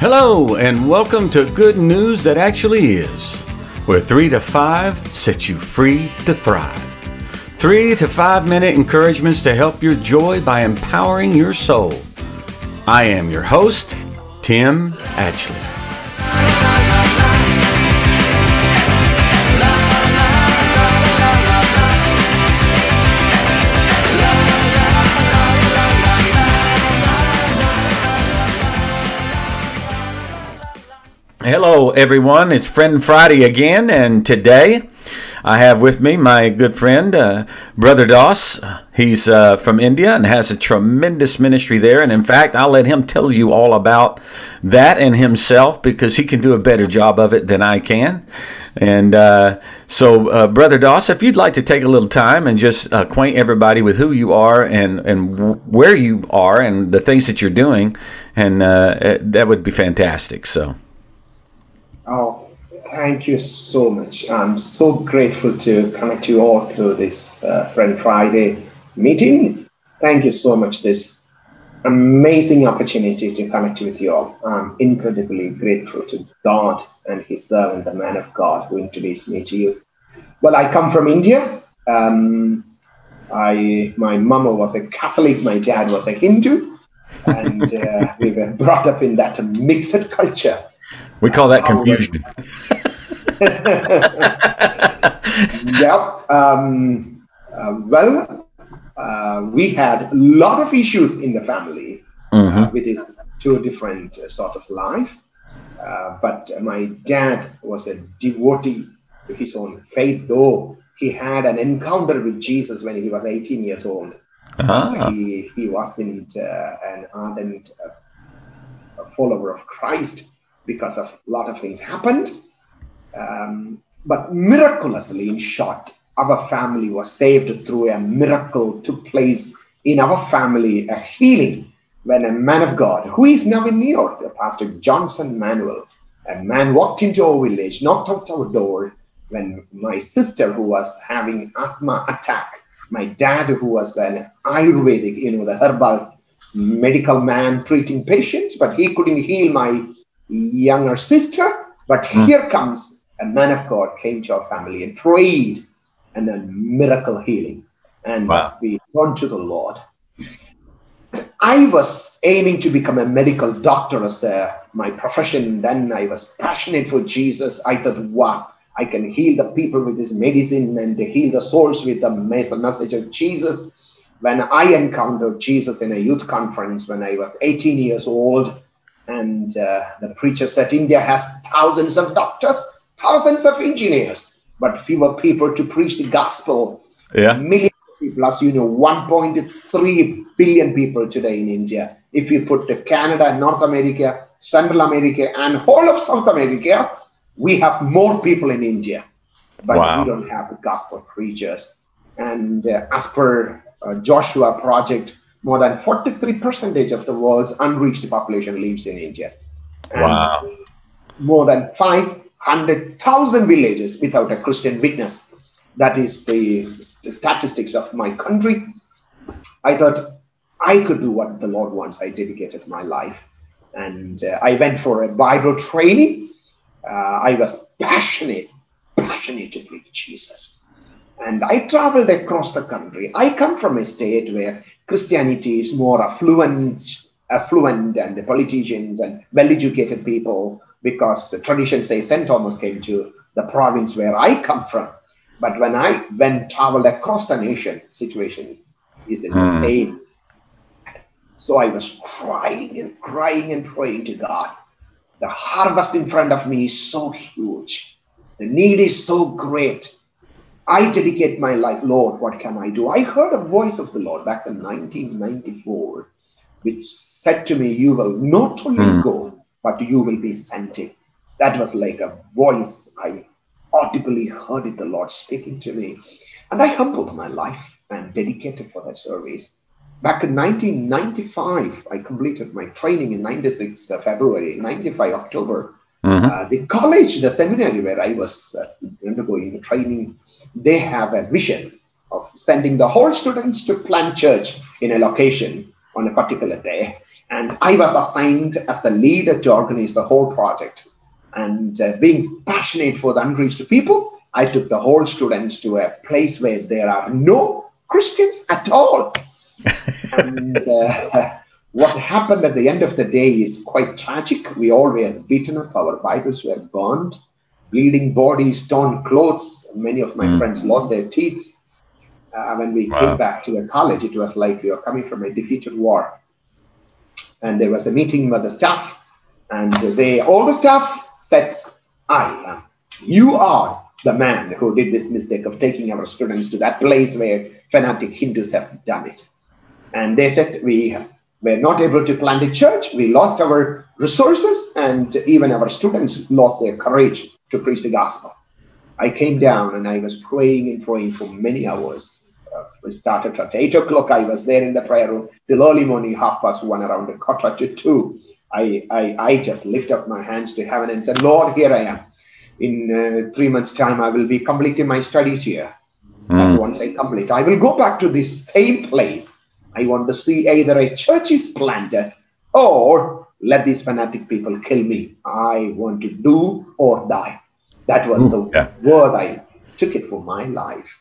Hello, and welcome to Good News That Actually Is, where 3 to 5 sets you free to thrive. 3 to 5 minute encouragements to help your joy by empowering your soul. I am your host, Tim Atchley. Hello, everyone. It's Friend Friday again, and today I have with me my good friend, uh, Brother Das. He's uh, from India and has a tremendous ministry there. And in fact, I'll let him tell you all about that and himself because he can do a better job of it than I can. And uh, so, uh, Brother Das, if you'd like to take a little time and just acquaint everybody with who you are and, and where you are and the things that you're doing, and uh, that would be fantastic. So. Oh, thank you so much. I'm so grateful to connect you all through this uh, Friend Friday meeting. Thank you so much. This amazing opportunity to connect with you all. I'm incredibly grateful to God and His servant, the man of God, who introduced me to you. Well, I come from India. Um, I my mama was a Catholic, my dad was a Hindu, and uh, we were brought up in that mixed culture. We call that confusion. yep. Um, uh, well, uh, we had a lot of issues in the family mm-hmm. uh, with his two different uh, sort of life. Uh, but my dad was a devotee to his own faith, though he had an encounter with Jesus when he was 18 years old. Uh-huh. He, he wasn't uh, an ardent follower of Christ because of a lot of things happened. Um, but miraculously, in short, our family was saved through a miracle took place in our family, a healing when a man of God, who is now in New York, Pastor Johnson Manuel, a man walked into our village, knocked out our door when my sister, who was having asthma attack, my dad, who was an Ayurvedic, you know, the herbal medical man treating patients, but he couldn't heal my younger sister. But mm. here comes a man of God came to our family and prayed, and a miracle healing. And wow. we turned to the Lord. I was aiming to become a medical doctor as a, my profession. Then I was passionate for Jesus. I thought, wow, I can heal the people with this medicine and heal the souls with the message of Jesus. When I encountered Jesus in a youth conference when I was 18 years old, and uh, the preacher said India has thousands of doctors, thousands of engineers, but fewer people to preach the gospel. Yeah. Millions of people, as you know, 1.3 billion people today in India. If you put Canada, North America, Central America, and whole of South America, we have more people in India, but wow. we don't have gospel preachers. And uh, as per uh, Joshua Project, more than 43 percentage of the world's unreached population lives in India. And wow. More than 500,000 villages without a Christian witness. That is the, the statistics of my country. I thought I could do what the Lord wants. I dedicated my life. And uh, I went for a Bible training. Uh, I was passionate, passionate to preach Jesus. And I traveled across the country. I come from a state where Christianity is more affluent, affluent and the politicians and well-educated people because the tradition says St. Thomas came to the province where I come from. But when I went traveled across the nation, situation is the hmm. same. So I was crying and crying and praying to God. The harvest in front of me is so huge. The need is so great. I dedicate my life, Lord, what can I do? I heard a voice of the Lord back in 1994, which said to me, You will not only mm. go, but you will be sent in. That was like a voice. I audibly heard it, the Lord speaking to me. And I humbled my life and dedicated for that service. Back in 1995, I completed my training in 96 uh, February, 95 October. Mm-hmm. Uh, the college, the seminary where I was uh, undergoing training they have a vision of sending the whole students to plant church in a location on a particular day. And I was assigned as the leader to organize the whole project. And uh, being passionate for the unreached people, I took the whole students to a place where there are no Christians at all. and uh, what happened at the end of the day is quite tragic. We all were beaten up, our Bibles were burned, bleeding bodies, torn clothes. Many of my mm. friends lost their teeth. Uh, when we wow. came back to the college, it was like we were coming from a defeated war. And there was a meeting with the staff, and they all the staff said, I am. You are the man who did this mistake of taking our students to that place where fanatic Hindus have done it. And they said, We were not able to plant a church. We lost our resources, and even our students lost their courage to preach the gospel. I came down and I was praying and praying for many hours. Uh, we started at 8 o'clock. I was there in the prayer room till early morning, half past one, around a quarter to two. I, I, I just lift up my hands to heaven and said, Lord, here I am. In uh, three months' time, I will be completing my studies here. Mm. once I complete, I will go back to this same place. I want to see either a church is planted or let these fanatic people kill me. I want to do or die. That was Ooh, the yeah. word I took it for my life.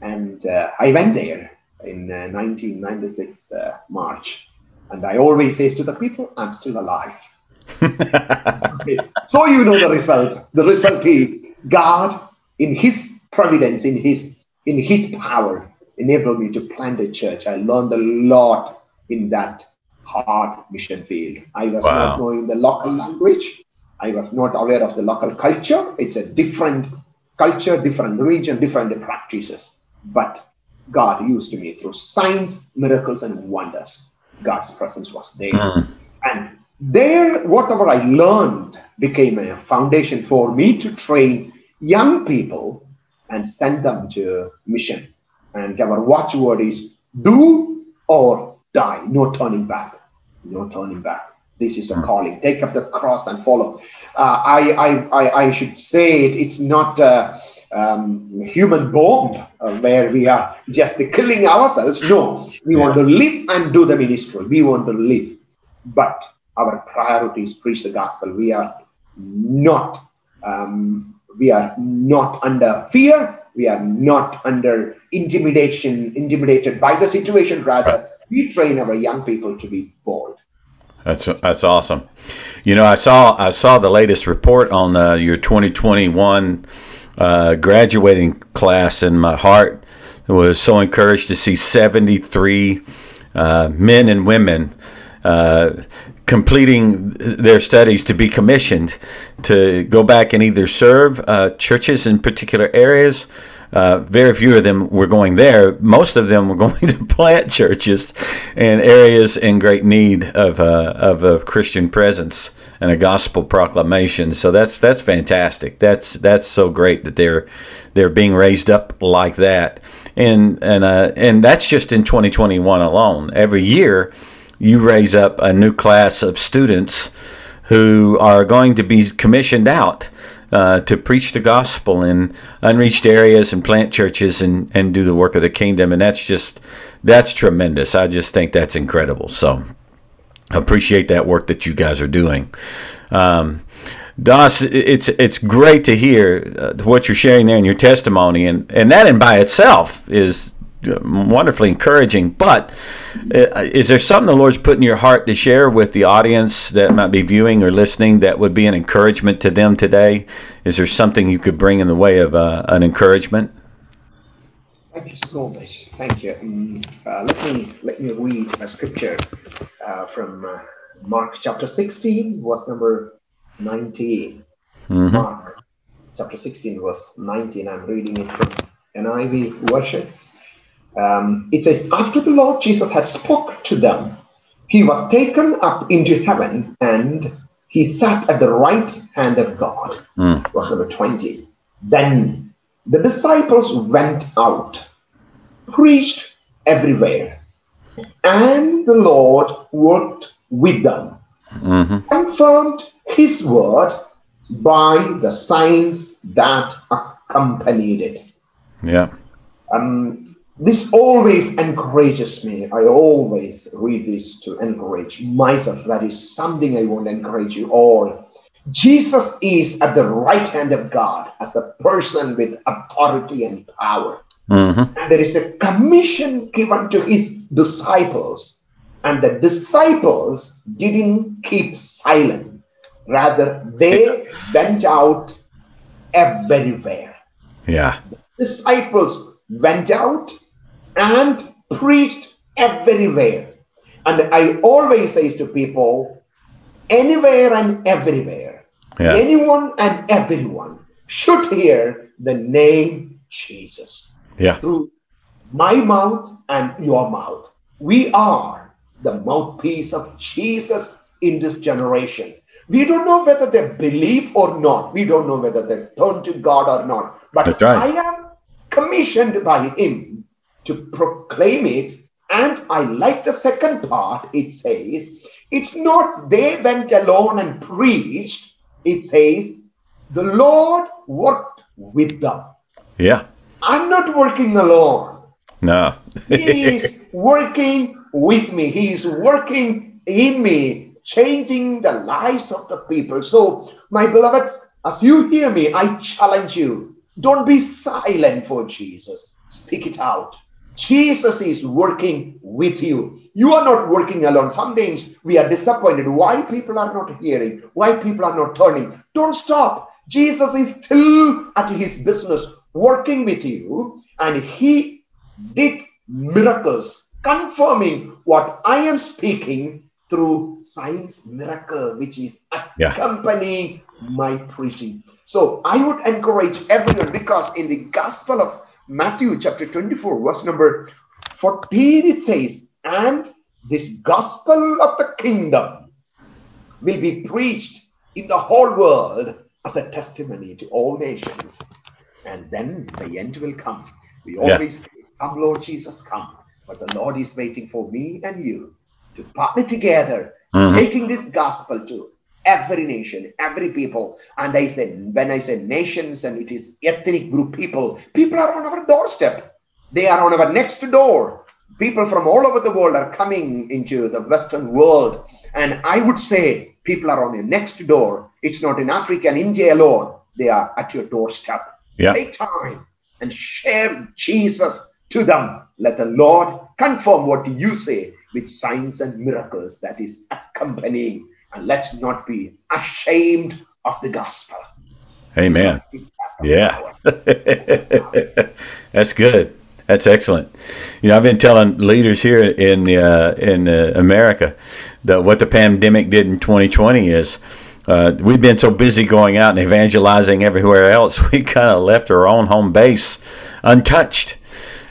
And uh, I went there in uh, 1996 uh, March. And I always say to the people, I'm still alive. so you know the result. The result is God, in His providence, in His in His power, enabled me to plant a church. I learned a lot in that hard mission field. I was wow. not knowing the local language. I was not aware of the local culture. It's a different culture, different region, different practices. But God used me through signs, miracles, and wonders. God's presence was there. Mm. And there, whatever I learned became a foundation for me to train young people and send them to mission. And our watchword is do or die, no turning back, no turning back. This is a hmm. calling. Take up the cross and follow. Uh, I, I, I, I, should say it, it's not a um, human bomb uh, where we are just killing ourselves. No, we yeah. want to live and do the ministry. We want to live. But our priority is preach the gospel. We are not um, we are not under fear. We are not under intimidation, intimidated by the situation. Rather, we train our young people to be bold. That's that's awesome. You know, I saw I saw the latest report on uh, your 2021 uh, graduating class, and my heart was so encouraged to see 73 uh, men and women uh, completing their studies to be commissioned to go back and either serve uh, churches in particular areas uh, very few of them were going there. Most of them were going to plant churches in areas in great need of, uh, of a Christian presence and a gospel proclamation. So that's that's fantastic. That's that's so great that they're they're being raised up like that. And and uh, and that's just in 2021 alone. Every year, you raise up a new class of students who are going to be commissioned out uh, to preach the gospel in unreached areas and plant churches and, and do the work of the kingdom. And that's just, that's tremendous. I just think that's incredible. So appreciate that work that you guys are doing. Um, Das, it's it's great to hear uh, what you're sharing there in your testimony, and, and that in by itself is wonderfully encouraging. But uh, is there something the Lord's put in your heart to share with the audience that might be viewing or listening that would be an encouragement to them today? Is there something you could bring in the way of uh, an encouragement? Thank you so much. Thank you. Um, uh, let me let me read a scripture uh, from uh, Mark chapter 16, verse number 19. Mm-hmm. Mark chapter 16, verse 19. I'm reading it from NIV version. Um, it says, after the Lord Jesus had spoke to them, he was taken up into heaven and he sat at the right hand of God. Mm. Verse number 20. Then the disciples went out, preached everywhere, and the Lord worked with them, mm-hmm. confirmed his word by the signs that accompanied it. Yeah. Um, this always encourages me. I always read this to encourage myself. That is something I want to encourage you all. Jesus is at the right hand of God as the person with authority and power. Mm-hmm. And there is a commission given to his disciples. And the disciples didn't keep silent. Rather, they went out everywhere. Yeah. The Disciples went out and preached everywhere. And I always say to people, anywhere and everywhere, Yeah. anyone and everyone should hear the name Jesus Yeah. through my mouth and your mouth. We are the mouthpiece of Jesus in this generation. We don't know whether they believe or not. We don't know whether they turn to God or not. But right. I am commissioned by Him to proclaim it. And I like the second part. It says, it's not they went alone and preached. It says, the Lord worked with them. Yeah. I'm not working alone. No. He is working with me. He is working in me, changing the lives of the people. So, my beloveds, as you hear me, I challenge you don't be silent for Jesus. Speak it out. Jesus is working with you. You are not working alone. Sometimes we are disappointed why people are not hearing, why people are not turning. Don't stop. Jesus is still at his business working with you, and he did miracles, confirming what I am speaking through science miracle, which is Yeah. accompanying my preaching. So I would encourage everyone because in the Gospel of Matthew, chapter 24, verse number 14, it says, And this gospel of the kingdom will be preached in the whole world as a testimony to all nations. And then the end will come. We Yeah. always say, Come, Lord Jesus, come. But the Lord is waiting for me and you to partner together, Mhm. taking this gospel to every nation, every people. And I said, when I say nations and it is ethnic group people, people are on our doorstep. They are on our next door. People from all over the world are coming into the Western world. And I would say people are on your next door. It's not in Africa and India alone. They are at your doorstep. Yeah. Take time and share Jesus to them. Let the Lord confirm what you say with signs and miracles that is accompanying. And let's not be ashamed of the gospel. Amen. The Yeah. That's good. That's excellent. You know, I've been telling leaders here in uh, in uh, America that what the pandemic did in 2020 is uh, we've been so busy going out and evangelizing everywhere else, we kind of left our own home base untouched,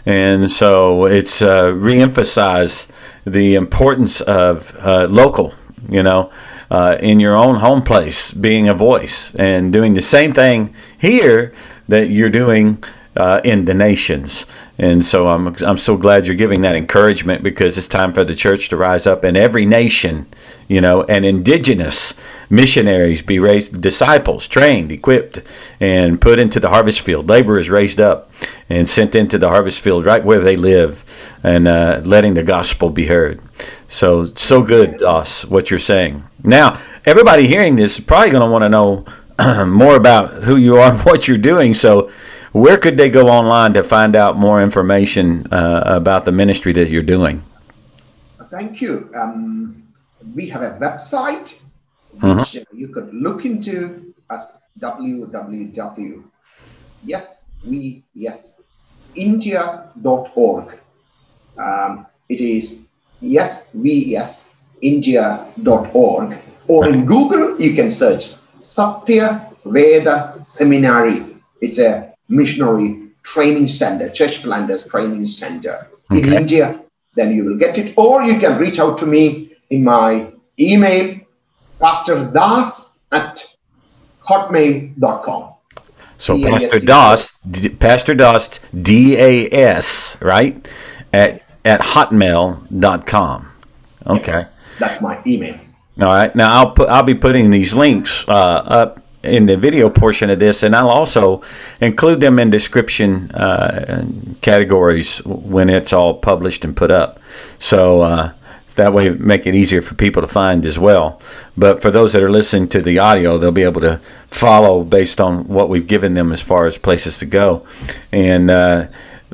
and so it's uh, reemphasized the importance of uh, local. You know, uh, in your own home place, being a voice and doing the same thing here that you're doing uh, in the nations. And so I'm, I'm so glad you're giving that encouragement because it's time for the church to rise up in every nation, you know, and indigenous missionaries be raised, disciples trained, equipped, and put into the harvest field. Laborers raised up and sent into the harvest field right where they live and uh, letting the gospel be heard. So, so good, Das, what you're saying. Now, everybody hearing this is probably going to want to know more about who you are and what you're doing. So, where could they go online to find out more information uh, about the ministry that you're doing? Thank you. Um, we have a website Mhm. which uh, you could look into as www. Yes, we yes, India.org. Um, it is yes, we yes, India.org. Or in Google, you can search Satya Veda Seminary. It's a missionary training center, church planters training center in India. Then you will get it. Or you can reach out to me in my email, Pastor Das at hotmail.com. So, D A S Pastor T. Das, D- Pastor Das, D A S, right? At at hotmail.com. Okay. That's my email. All right. Now I'll put I'll be putting these links uh, up in the video portion of this, and I'll also include them in description uh, categories when it's all published and put up. So uh, that way, make it easier for people to find as well. But for those that are listening to the audio, they'll be able to follow based on what we've given them as far as places to go. And uh,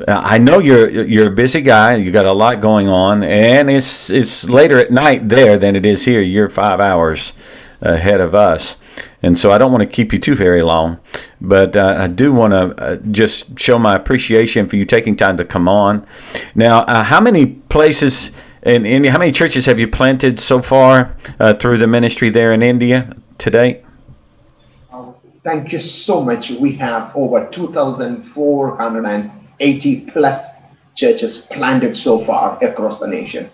I know you're you're a busy guy. You got a lot going on, and it's it's later at night there than it is here. You're five hours ahead of us, and so I don't want to keep you too very long. But uh, I do want to uh, just show my appreciation for you taking time to come on. Now, uh, how many places in India? How many churches have you planted so far uh, through the ministry there in India today? Thank you so much. We have over 2,480 plus churches planted so far across the nation.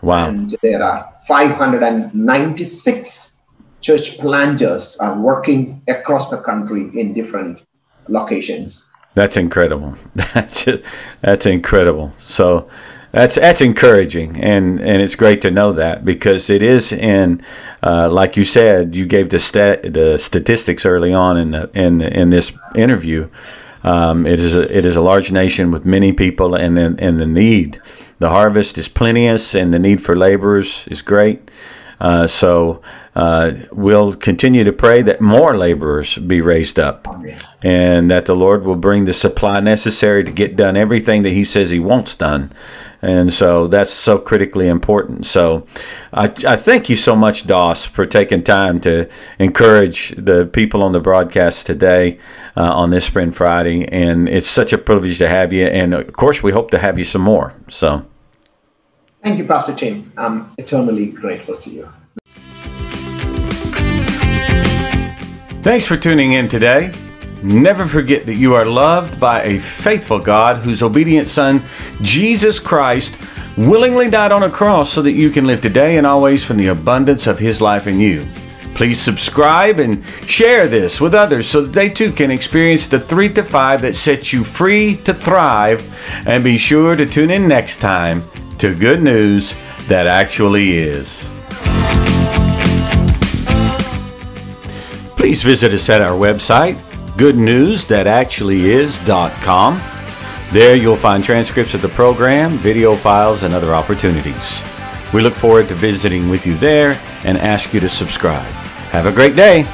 Wow. And there are 596 church planters are working across the country in different locations. That's incredible. That's that's incredible. So that's that's encouraging, and and it's great to know that because it is in, uh, like you said, you gave the stat the statistics early on in the, in in this interview. Um, it is a it is a large nation with many people, and and the need, the harvest is plenteous, and the need for laborers is great. Uh, so uh, we'll continue to pray that more laborers be raised up and that the Lord will bring the supply necessary to get done everything that He says He wants done. And so that's so critically important. So I, I thank you so much, Das, for taking time to encourage the people on the broadcast today uh, on this Friend Friday. And it's such a privilege to have you. And of course, we hope to have you some more. So. Thank you, Pastor Tim. I'm eternally grateful to you. Thanks for tuning in today. Never forget that you are loved by a faithful God whose obedient Son, Jesus Christ, willingly died on a cross so that you can live today and always from the abundance of His life in you. Please subscribe and share this with others so that they too can experience the 3 to 5 that sets you free to thrive. And be sure to tune in next time to Good News That Actually Is. Please visit us at our website, goodnewsthatactuallyis.com. There you'll find transcripts of the program, video files, and other opportunities. We look forward to visiting with you there and ask you to subscribe. Have a great day.